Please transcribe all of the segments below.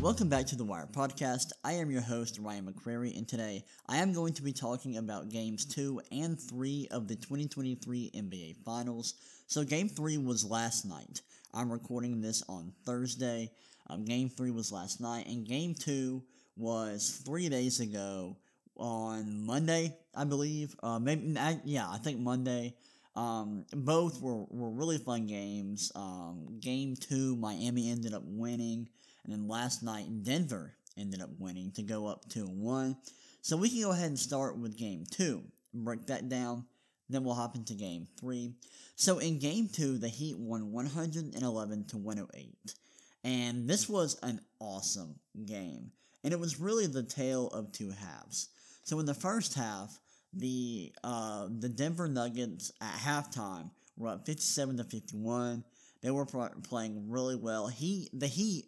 welcome back to the Wire Podcast. I am your host, Ryan McCrary, and today I am going to be talking about games 2 and 3 of the 2023 NBA Finals. So, game 3 was last night. I'm recording this on Thursday. Um, game 3 was last night, and game 2 was three days ago on Monday, I believe. Uh, maybe, yeah, I think Monday. Um, both were, were really fun games. Um, game two, Miami ended up winning, and then last night, Denver ended up winning to go up 2 1. So we can go ahead and start with game two, break that down, then we'll hop into game three. So in game two, the Heat won 111 to 108, and this was an awesome game, and it was really the tale of two halves. So in the first half, the uh, the Denver Nuggets at halftime were up 57 to 51. They were playing really well. He the Heat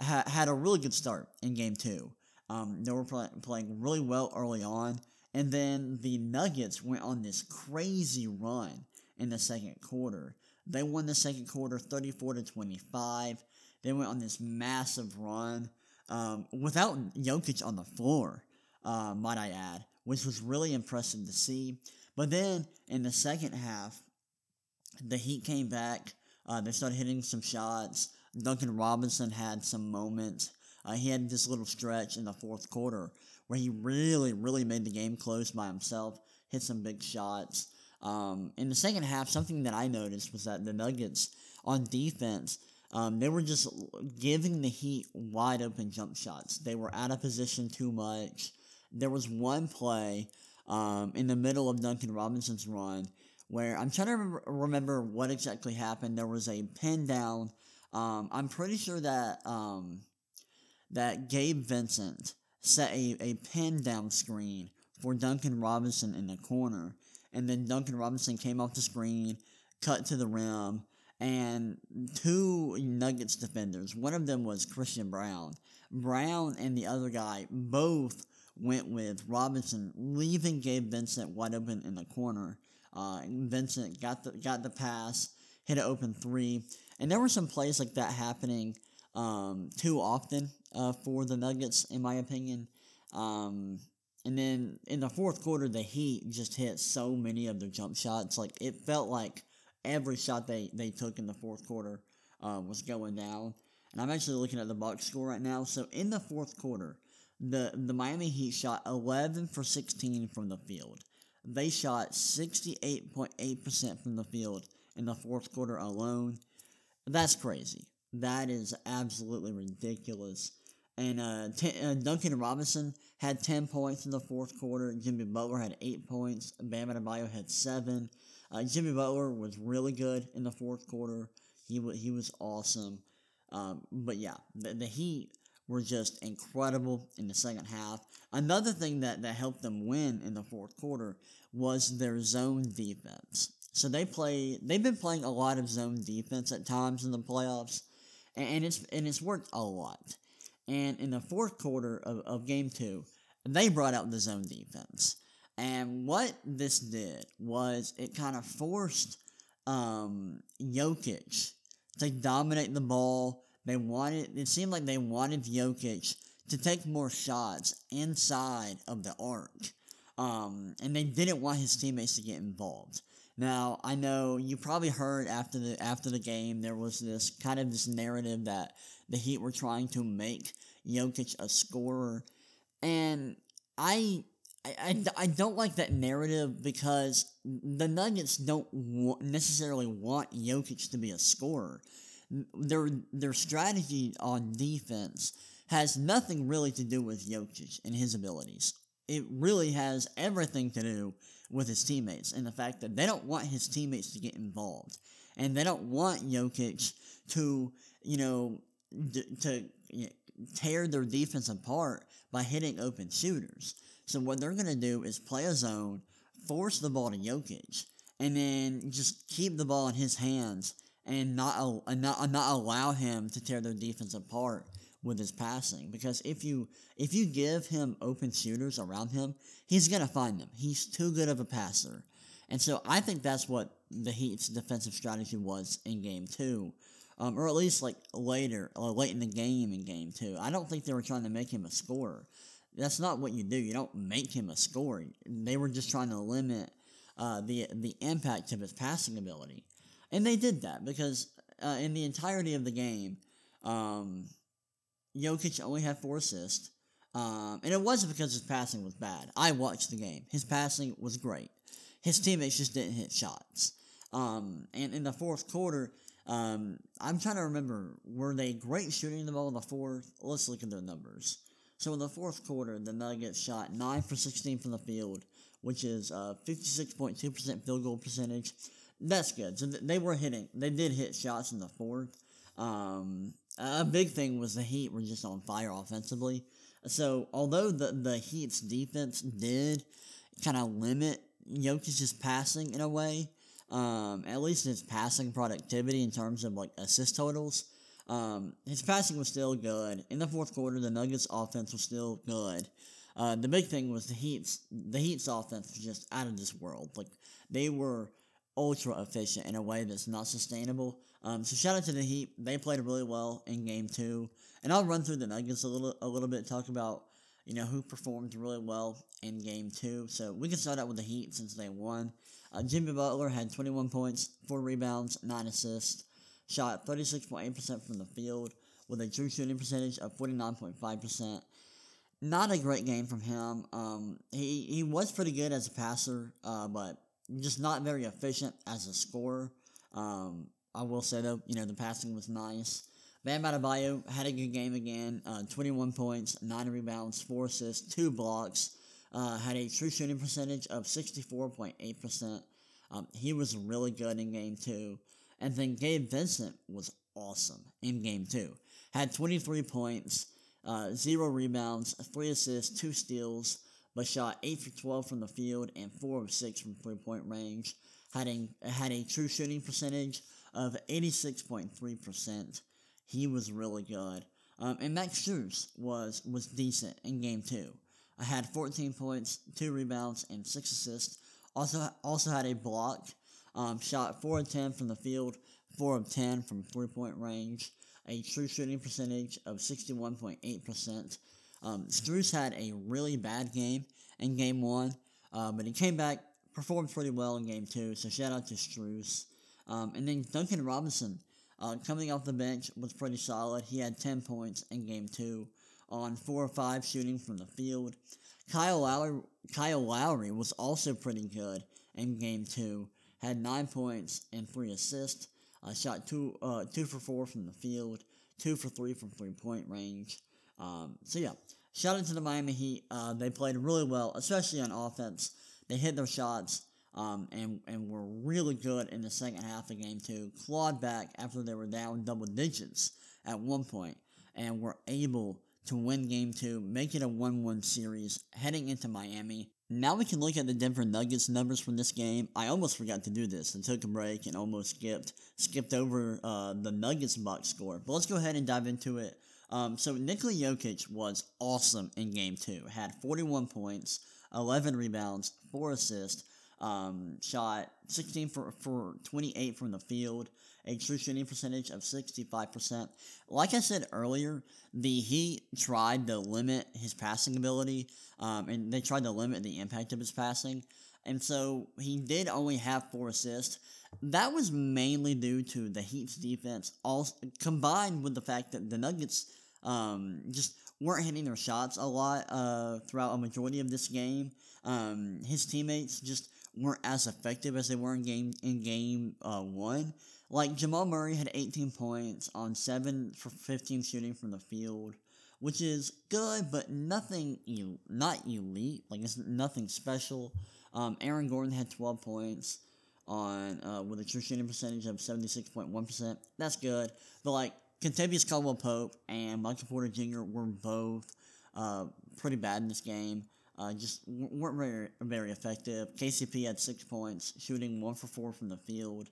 ha- had a really good start in game two. Um, they were play- playing really well early on, and then the Nuggets went on this crazy run in the second quarter. They won the second quarter 34 to 25. They went on this massive run um, without Jokic on the floor, uh, might I add which was really impressive to see. But then in the second half, the Heat came back. Uh, they started hitting some shots. Duncan Robinson had some moments. Uh, he had this little stretch in the fourth quarter where he really, really made the game close by himself, hit some big shots. Um, in the second half, something that I noticed was that the Nuggets on defense, um, they were just giving the Heat wide open jump shots. They were out of position too much there was one play um, in the middle of Duncan Robinson's run where I'm trying to re- remember what exactly happened. There was a pin down. Um, I'm pretty sure that um, that Gabe Vincent set a, a pin down screen for Duncan Robinson in the corner, and then Duncan Robinson came off the screen, cut to the rim, and two Nuggets defenders. One of them was Christian Braun. Braun and the other guy both went with Robinson, leaving Gabe Vincent wide open in the corner. Uh, Vincent got the got the pass, hit an open three, and there were some plays like that happening um, too often uh, for the Nuggets, in my opinion. Um, and then in the fourth quarter, the Heat just hit so many of their jump shots. Like it felt like every shot they, they took in the fourth quarter uh, was going down. And I'm actually looking at the box score right now. So in the fourth quarter, the, the Miami Heat shot 11 for 16 from the field. They shot 68.8% from the field in the fourth quarter alone. That's crazy. That is absolutely ridiculous. And uh, t- uh, Duncan Robinson had 10 points in the fourth quarter. Jimmy Butler had 8 points. Bam Adebayo had 7. Uh, Jimmy Butler was really good in the fourth quarter. He, w- he was awesome. Um, but yeah, the, the Heat were just incredible in the second half. Another thing that, that helped them win in the fourth quarter was their zone defense. So they play they've been playing a lot of zone defense at times in the playoffs, and, it's and it's worked a lot. And in the fourth quarter of, of game two, they brought out the zone defense. And what this did was it kind of forced um, Jokic to dominate the ball they wanted, it seemed like they wanted Jokic to take more shots inside of the arc. Um, and they didn't want his teammates to get involved. Now, I know you probably heard after the after the game there was this kind of this narrative that the Heat were trying to make Jokic a scorer, and I I, I, don't like that narrative because the Nuggets don't necessarily want Jokic to be a scorer their their strategy on defense has nothing really to do with Jokic and his abilities. It really has everything to do with his teammates and the fact that they don't want his teammates to get involved and they don't want Jokic to you know d- to you know, tear their defense apart by hitting open shooters. So what they're gonna do is play a zone, force the ball to Jokic, and then just keep the ball in his hands and not and not not allow him to tear their defense apart with his passing because if you if you give him open shooters around him, he's gonna find them. He's too good of a passer, and so I think that's what the Heat's defensive strategy was in Game Two. um, or at least like later, or late in the game in game two. I don't think they were trying to make him a scorer. That's not what you do. You don't make him a scorer. They were just trying to limit uh, the the impact of his passing ability, and they did that because uh, in the entirety of the game, um, Jokic only had four assists, um, and it wasn't because his passing was bad. I watched the game. His passing was great. His teammates just didn't hit shots. Um, and in the fourth quarter, um, I'm trying to remember, were they great shooting the ball in the fourth? Let's look at their numbers. So in the fourth quarter, the Nuggets shot 9 for 16 from the field, which is uh, 56.2% field goal percentage. That's good. So they were hitting, they did hit shots in the fourth. Um, a big thing was the Heat were just on fire offensively. So although the, the Heat's defense did kind of limit Jokic's passing in a way, um, at least his passing productivity in terms of like assist totals, um, his passing was still good. In the fourth quarter, the Nuggets' offense was still good. Uh, the big thing was the Heat's the Heat's offense was just out of this world. Like they were ultra efficient in a way that's not sustainable. Um, so shout out to the Heat. They played really well in game two. And I'll run through the Nuggets a little a little bit, talk about, you know, who performed really well in game two. So we can start out with the Heat since they won. Uh, Jimmy Butler had 21 points, 4 rebounds, 9 assists, shot 36.8% from the field with a true shooting percentage of 49.5%. Not a great game from him. Um, he, he was pretty good as a passer, uh, but just not very efficient as a scorer. Um, I will say though, you know, the passing was nice. Bam Adebayo had a good game again. Uh, 21 points, 9 rebounds, 4 assists, 2 blocks. Uh, had a true shooting percentage of 64.8%. Um, he was really good in game 2. And then Gabe Vincent was awesome in game 2. Had 23 points, uh, 0 rebounds, 3 assists, 2 steals, but shot 8 for 12 from the field and 4 of 6 from three point range. Had a, had a true shooting percentage of 86.3%. He was really good. Um, and Max Strus was, was decent in game two. I had 14 points, 2 rebounds, and 6 assists. Also, also had a block. Um, shot 4 of 10 from the field, 4 of 10 from three point range. A true shooting percentage of 61.8%. Um, had a really bad game in game one, uh, but he came back, performed pretty well in game two, so shout out to Strus. Um, and then Duncan Robinson, uh, coming off the bench, was pretty solid. He had 10 points in game two on 4 or 5 shooting from the field. Kyle Lowry, Kyle Lowry was also pretty good in game two, had 9 points and 3 assists. Uh, shot two, uh, two for four from the field, two for three from three point range. Um, so yeah, shout out to the Miami Heat. Uh, they played really well, especially on offense. They hit their shots um, and and were really good in the second half of game two. Clawed back after they were down double digits at one point, and were able to win game two, make it a 1-1 series heading into Miami. Now we can look at the Denver Nuggets numbers from this game. I almost forgot to do this and took a break and almost skipped skipped over uh, the Nuggets box score. But let's go ahead and dive into it. Um, so Nikola Jokic was awesome in game two. Had 41 points, 11 rebounds, 4 assists, um, shot 16 for, for 28 from the field, a true shooting percentage of 65%. Like I said earlier, the Heat tried to limit his passing ability, um, and they tried to limit the impact of his passing. And so he did only have four assists. That was mainly due to the Heat's defense, also combined with the fact that the Nuggets um, just weren't hitting their shots a lot uh, throughout a majority of this game. Um, his teammates just weren't as effective as they were in game in game uh, one. Like Jamal Murray had 18 points on seven for 15 shooting from the field, which is good, but nothing el- not elite. Like it's nothing special. Um, Aaron Gordon had 12 points on uh, with a true shooting percentage of 76.1%. That's good, but like Kentavious Caldwell Pope and Michael Porter Jr. were both uh, pretty bad in this game uh, just weren't very very effective. KCP had six points, shooting one for four from the field,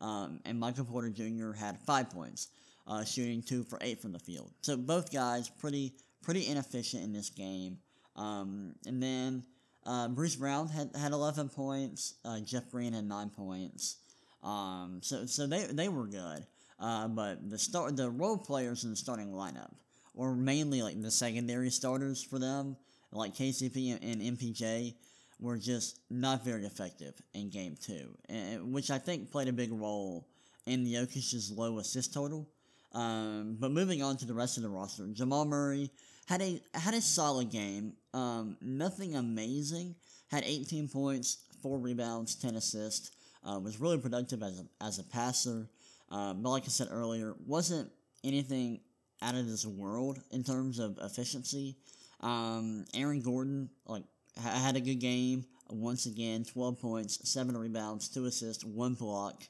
um, and Michael Porter Jr. had five points, uh, shooting two for eight from the field. So both guys pretty pretty inefficient in this game. Um, and then uh, Bruce Brown had, had eleven points. Uh, Jeff Green had nine points. Um, so so they they were good. uh, but the start the role players in the starting lineup were mainly like the secondary starters for them, like KCP and, MPJ, were just not very effective in game two, and, which I think played a big role in Jokic's low assist total. Um, but moving on to the rest of the roster, Jamal Murray had a had a solid game. Um, nothing amazing. Had 18 points, four rebounds, 10 assists. Uh, was really productive as a, as a passer. Um, but like I said earlier, wasn't anything out of this world in terms of efficiency. Um, Aaron Gordon like ha- had a good game once again, 12 points, seven rebounds, two assists, one block.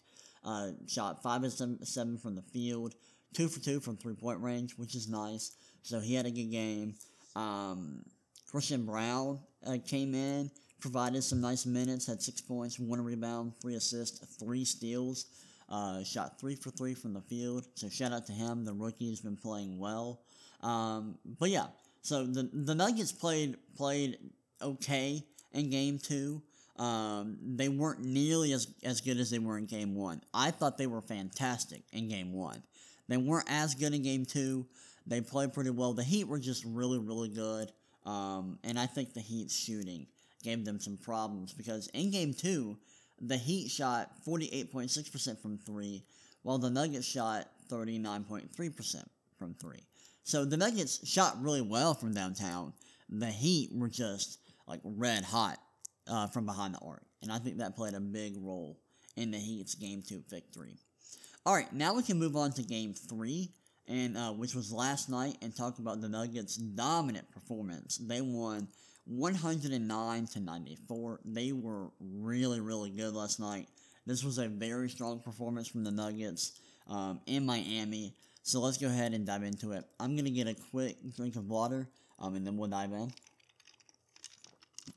Uh, shot five of seven, seven from the field, two for two from three point range, which is nice. So he had a good game. Um, Christian Braun uh, came in, provided some nice minutes, had six points, one rebound, three assists, three steals. Uh, shot three for three from the field. So shout out to him. The rookie has been playing well. Um, but yeah, so the the Nuggets played played okay in game two. Um, they weren't nearly as, as good as they were in game one. I thought they were fantastic in game one. They weren't as good in game two. They played pretty well. The Heat were just really, really good. Um, and I think the Heat's shooting gave them some problems because in game two, the Heat shot 48.6% from three, while the Nuggets shot 39.3% from three. So the Nuggets shot really well from downtown. The Heat were just like red hot uh, from behind the arc. And I think that played a big role in the Heat's game two victory. All right, now we can move on to game three, and uh, which was last night, and talk about the Nuggets' dominant performance. They won 109 to 94. They were really, really good last night. This was a very strong performance from the Nuggets um, in Miami. So let's go ahead and dive into it. I'm gonna get a quick drink of water, um, and then we'll dive in.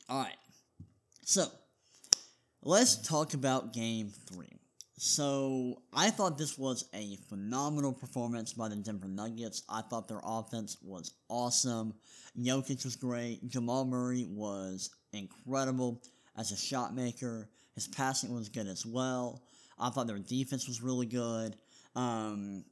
All right. So let's talk about Game Three. So I thought this was a phenomenal performance by the Denver Nuggets. I thought their offense was awesome. Jokic was great. Jamal Murray was incredible as a shot maker. His passing was good as well. I thought their defense was really good. Um,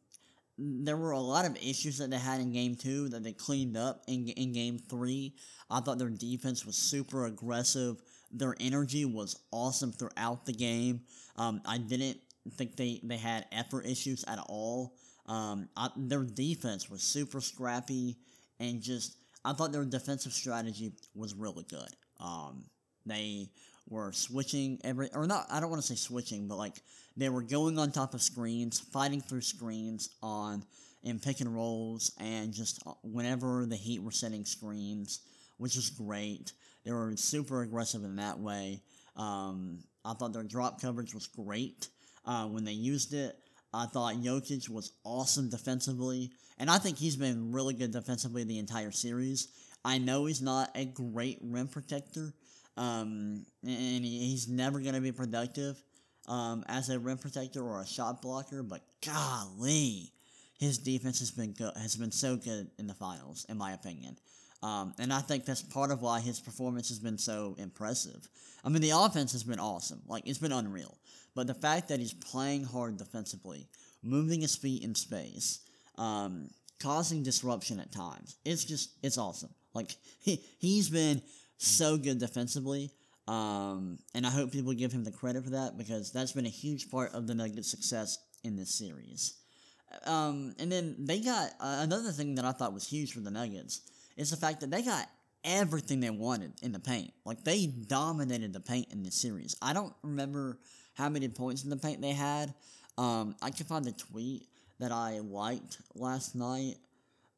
there were a lot of issues that they had in game two that they cleaned up in, in game three. I thought their defense was super aggressive. Their energy was awesome throughout the game. Um, I didn't think they, they had effort issues at all. Um, I, their defense was super scrappy and just I thought their defensive strategy was really good. Um, they were switching every or not. I don't want to say switching, but like they were going on top of screens, fighting through screens on in pick and rolls, and just uh, whenever the Heat were setting screens, which was great. They were super aggressive in that way. Um, I thought their drop coverage was great uh, when they used it. I thought Jokic was awesome defensively, and I think he's been really good defensively the entire series. I know he's not a great rim protector, um, and he's never going to be productive um, as a rim protector or a shot blocker. But golly, his defense has been good, has been so good in the finals, in my opinion. Um, and I think that's part of why his performance has been so impressive. I mean, the offense has been awesome. Like, it's been unreal. But the fact that he's playing hard defensively, moving his feet in space, um, causing disruption at times, it's just, it's awesome. Like, he, he's been so good defensively. Um, and I hope people give him the credit for that because that's been a huge part of the Nuggets' success in this series. Um, and then they got uh, another thing that I thought was huge for the Nuggets is the fact that they got everything they wanted in the paint. Like they dominated the paint in this series. I don't remember how many points in the paint they had. Um, I can find the tweet that I liked last night,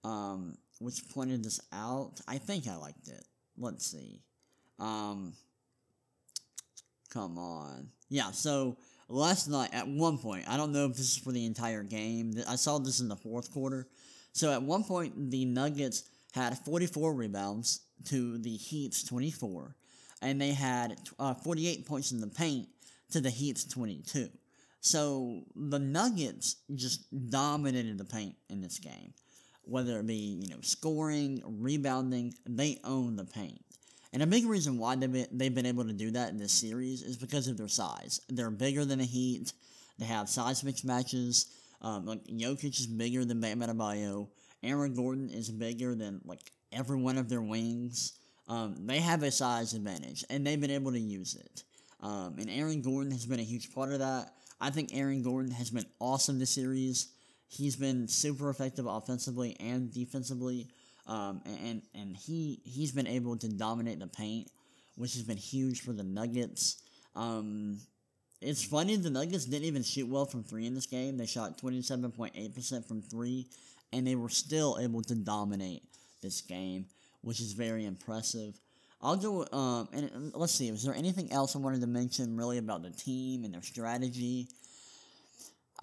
um, which pointed this out. I think I liked it. Let's see. Um, come on. Yeah, so last night at one point, I don't know if this is for the entire game. I saw this in the fourth quarter. So at one point, the Nuggets had 44 rebounds to the Heat's 24, and they had uh, 48 points in the paint to the Heat's 22. So the Nuggets just dominated the paint in this game. Whether it be, you know, scoring, rebounding, they own the paint. And a big reason why they've been, able to do that in this series is because of their size. They're bigger than the Heat. They have size mix matches. Um, like Jokic is bigger than Bam Adebayo. Aaron Gordon is bigger than like every one of their wings. Um, they have a size advantage, and they've been able to use it. Um, and Aaron Gordon has been a huge part of that. I think Aaron Gordon has been awesome this series. He's been super effective offensively and defensively, um, and and he he's been able to dominate the paint, which has been huge for the Nuggets. Um, it's funny the Nuggets didn't even shoot well from three in this game. They shot twenty seven point eight percent from three, and they were still able to dominate this game, which is very impressive. I'll go. Um, and let's see. Is there anything else I wanted to mention really about the team and their strategy?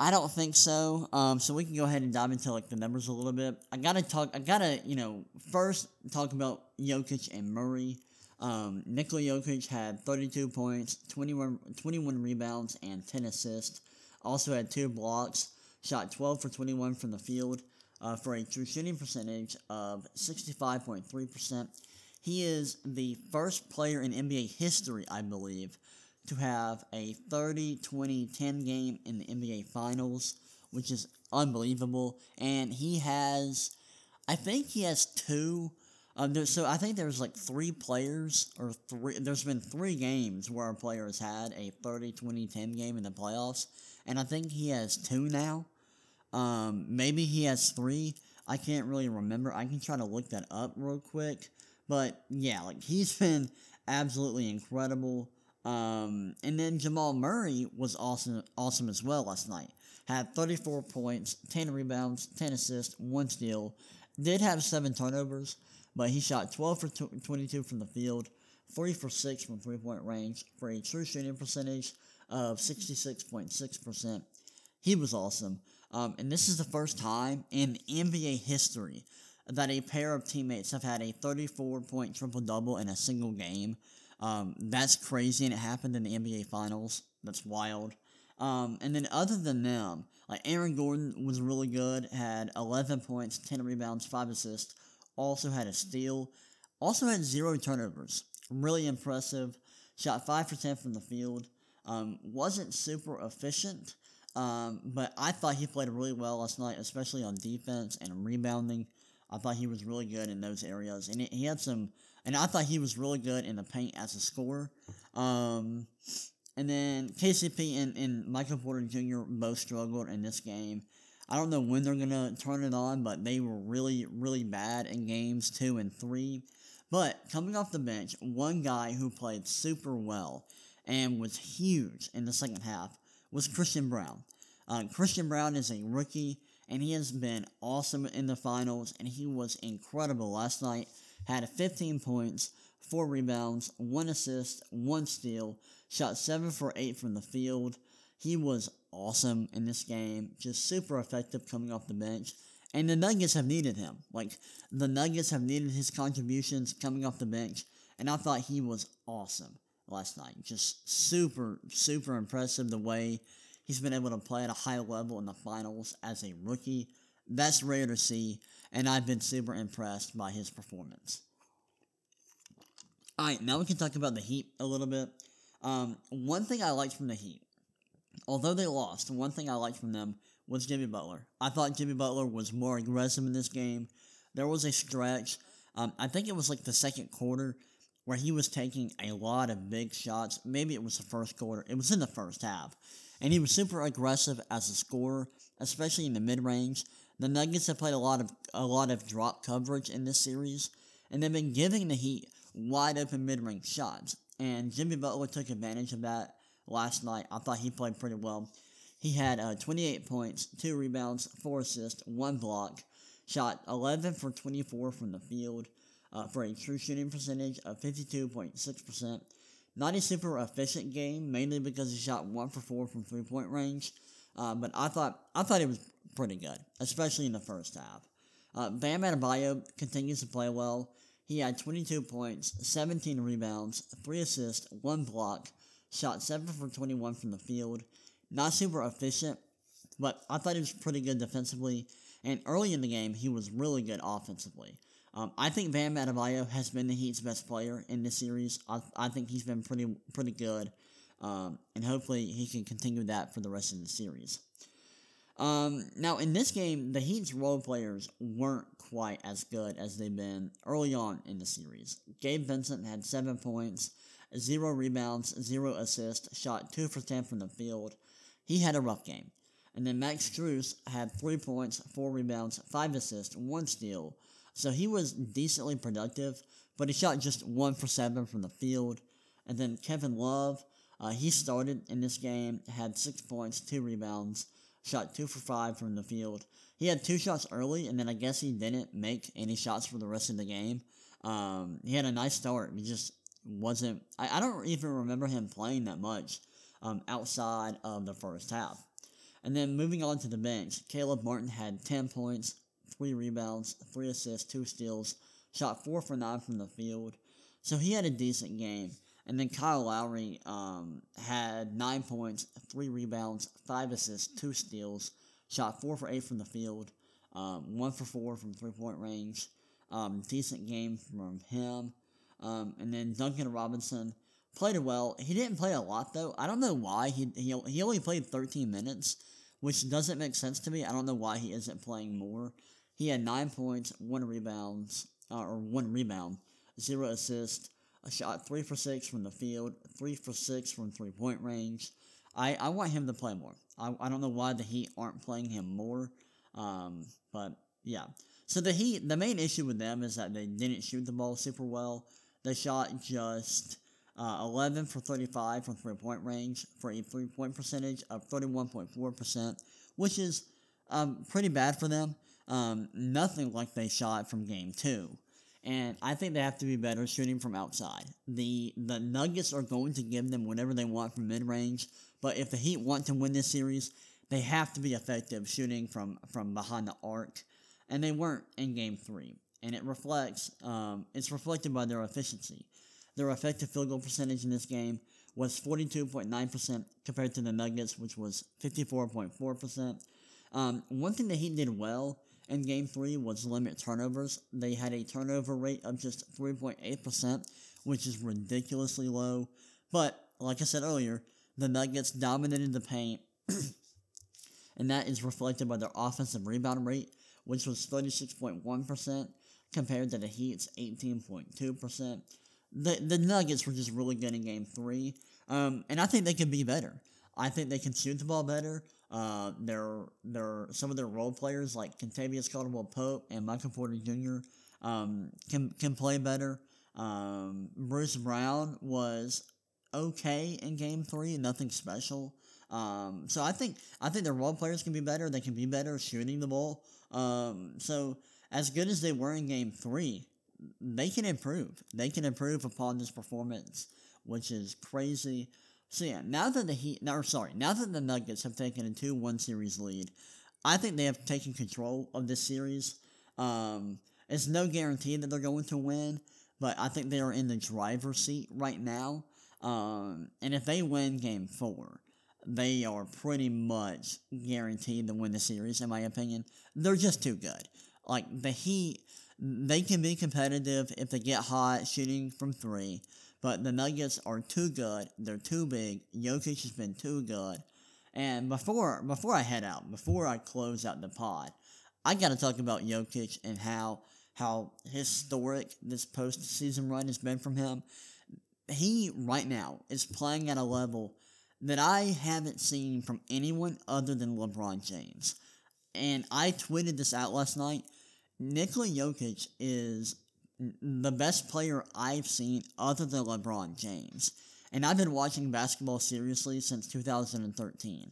I don't think so. Um, so we can go ahead and dive into like the numbers a little bit. I gotta talk. I gotta you know first talk about Jokic and Murray. Um, Nikola Jokic had 32 points, 21, 21 rebounds, and 10 assists. Also had two blocks. Shot 12 for 21 from the field uh, for a true shooting percentage of 65.3%. He is the first player in NBA history, I believe, to have a 30 20 10 game in the NBA Finals, which is unbelievable. And he has, I think he has two. Um, there, so I think there's like three players, or three. There's been three games where a player has had a 30 20 10 game in the playoffs, and I think he has two now. Um, maybe he has three. I can't really remember. I can try to look that up real quick. But yeah, like he's been absolutely incredible. Um, and then Jamal Murray was awesome, awesome as well last night. Had 34 points, 10 rebounds, 10 assists, one steal. Did have seven turnovers, but he shot 12 for 22 from the field, 3 for 6 from three point range for a true shooting percentage of 66.6%. He was awesome. Um, and this is the first time in NBA history that a pair of teammates have had a 34 point triple double in a single game. Um, that's crazy, and it happened in the NBA Finals. That's wild. Um, and then other than them, like Aaron Gordon was really good, had 11 points, 10 rebounds, 5 assists, also had a steal, also had zero turnovers. Really impressive. Shot 5 for 10 from the field. Um, wasn't super efficient, um, but I thought he played really well last night, especially on defense and rebounding. I thought he was really good in those areas, and he had some. And I thought he was really good in the paint as a scorer. Um, and then KCP and, and Michael Porter Jr. both struggled in this game. I don't know when they're gonna turn it on, but they were really, really bad in games two and three. But coming off the bench, one guy who played super well and was huge in the second half was Christian Braun. Uh, Christian Braun is a rookie, and he has been awesome in the finals, and he was incredible last night. Had 15 points, 4 rebounds, 1 assist, 1 steal, shot 7 for 8 from the field. He was awesome in this game, just super effective coming off the bench. And the Nuggets have needed him. Like, the Nuggets have needed his contributions coming off the bench, and I thought he was awesome last night. Just super, super impressive the way he's been able to play at a high level in the finals as a rookie. That's rare to see, and I've been super impressed by his performance. Alright, now we can talk about the Heat a little bit. Um, one thing I liked from the Heat, although they lost, one thing I liked from them was Jimmy Butler. I thought Jimmy Butler was more aggressive in this game. There was a stretch, um, I think it was like the second quarter, where he was taking a lot of big shots. Maybe it was the first quarter. It was in the first half. And he was super aggressive as a scorer, especially in the mid range. The Nuggets have played a lot of a lot of drop coverage in this series, and they've been giving the Heat wide open mid range shots. And Jimmy Butler took advantage of that last night. I thought he played pretty well. He had uh, 28 points, 2 rebounds, 4 assists, 1 block, shot 11 for 24 from the field, uh, for a true shooting percentage of 52.6%. Not a super efficient game, mainly because he shot 1 for 4 from three point range. Uh, but I thought I thought it was pretty good, especially in the first half. Uh, Bam Adebayo continues to play well. He had 22 points, 17 rebounds, 3 assists, 1 block, shot 7 for 21 from the field. Not super efficient, but I thought he was pretty good defensively. And early in the game, he was really good offensively. Um, I think Bam Adebayo has been the Heat's best player in this series. I, I think he's been pretty pretty good, um, and hopefully he can continue that for the rest of the series. Um, now, in this game, the Heat's role players weren't quite as good as they've been early on in the series. Gabe Vincent had 7 points, 0 rebounds, 0 assists, shot 2 for 10 from the field. He had a rough game. And then Max Strus had 3 points, 4 rebounds, 5 assists, 1 steal. So he was decently productive, but he shot just 1 for 7 from the field. And then Kevin Love, uh, he started in this game, had 6 points, 2 rebounds, shot 2 for 5 from the field. He had 2 shots early, and then I guess he didn't make any shots for the rest of the game. Um, he had a nice start. He just wasn't. I, I don't even remember him playing that much um, outside of the first half. And then moving on to the bench, Caleb Martin had 10 points, 3 rebounds, 3 assists, 2 steals, shot 4 for 9 from the field. So he had a decent game. And then Kyle Lowry um, had 9 points, 3 rebounds, 5 assists, 2 steals, shot 4 for 8 from the field, um, 1 for 4 from three point range. Um, decent game from him. Um, and then Duncan Robinson played well. He didn't play a lot though. I don't know why he he, he only played 13 minutes, which doesn't make sense to me. I don't know why he isn't playing more. He had nine points, one rebounds, uh, or one rebound, zero assist, a shot three for six from the field, three for six from three point range. I, I want him to play more. I, I don't know why the Heat aren't playing him more, um, but yeah. So the Heat, the main issue with them is that they didn't shoot the ball super well. They shot just uh, 11 for 35 from three point range for a three point percentage of 31.4%, which is um, pretty bad for them. Um, nothing like they shot from game two. And I think they have to be better shooting from outside. The the Nuggets are going to give them whatever they want from mid range, but if the Heat want to win this series, they have to be effective shooting from, from behind the arc. And they weren't in game three. And it reflects um, it's reflected by their efficiency. Their effective field goal percentage in this game was 42.9% compared to the Nuggets, which was 54.4%. Um, one thing the Heat did well in Game 3 was limit turnovers. They had a turnover rate of just 3.8%, which is ridiculously low. But, like I said earlier, the Nuggets dominated the paint, and that is reflected by their offensive rebound rate, which was 36.1% compared to the Heat's 18.2% the the Nuggets were just really good in Game Three, um, and I think they can be better. I think they can shoot the ball better. Uh, they're, they're, some of their role players like Kentavious Caldwell Pope and Michael Porter Jr. Um, can can play better. Um, Bruce Brown was okay in Game Three, nothing special. Um, so I think I think their role players can be better. They can be better shooting the ball. Um, so as good as they were in Game Three, they can improve. They can improve upon this performance, which is crazy. So yeah, now that the Heat, now sorry, now that the Nuggets have taken a two-one series lead, I think they have taken control of this series. Um, it's no guarantee that they're going to win, but I think they are in the driver's seat right now. Um, and if they win Game Four, they are pretty much guaranteed to win the series. In my opinion, they're just too good. Like the Heat they can be competitive if they get hot shooting from three, but the Nuggets are too good. They're too big. Jokic has been too good. And before before I head out, before I close out the pod, I got to talk about Jokic and how how historic this postseason run has been from him. He right now is playing at a level that I haven't seen from anyone other than LeBron James. And I tweeted this out last night. Nikola Jokic is the best player I've seen other than LeBron James. And I've been watching basketball seriously since 2013.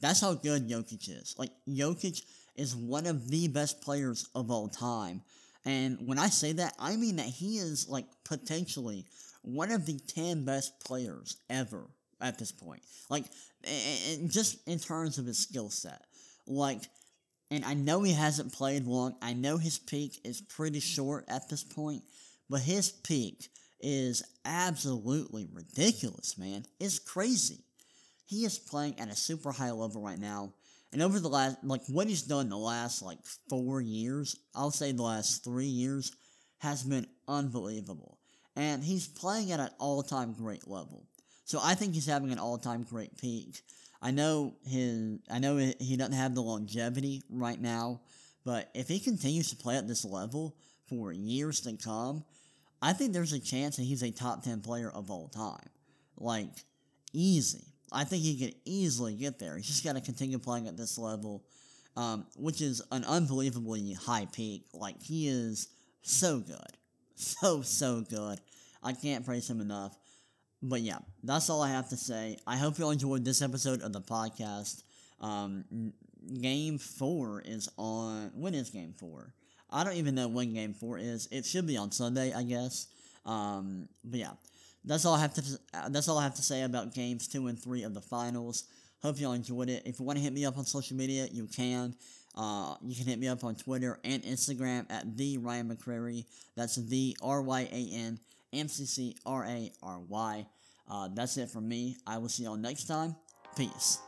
That's how good Jokic is. Like, Jokic is one of the best players of all time. And when I say that, I mean that he is, like, potentially one of the 10 best players ever at this point. Like, and just in terms of his skill set. Like, and I know he hasn't played long. I know his peak is pretty short at this point, but his peak is absolutely ridiculous, man. It's crazy. He is playing at a super high level right now. And over the last, like, what he's done the last, like, four years, I'll say the last three years, has been unbelievable. And he's playing at an all time great level. So I think he's having an all time great peak. I know his I know he doesn't have the longevity right now, but if he continues to play at this level for years to come, I think there's a chance that he's a top 10 player of all time. Like easy. I think he could easily get there. He's just got to continue playing at this level, um, which is an unbelievably high peak. Like he is so good, so so good. I can't praise him enough. But yeah, that's all I have to say. I hope you all enjoyed this episode of the podcast. Um, game four is on. When is game four? I don't even know when game four is. It should be on Sunday, I guess. Um, but yeah, that's all I have to. That's all I have to say about games two and three of the finals. Hope y'all enjoyed it. If you want to hit me up on social media, you can. Uh, you can hit me up on Twitter and Instagram at the Ryan McCrary. That's the R Y A N M C C R A R Y. Uh, that's it from me. I will see y'all next time. Peace.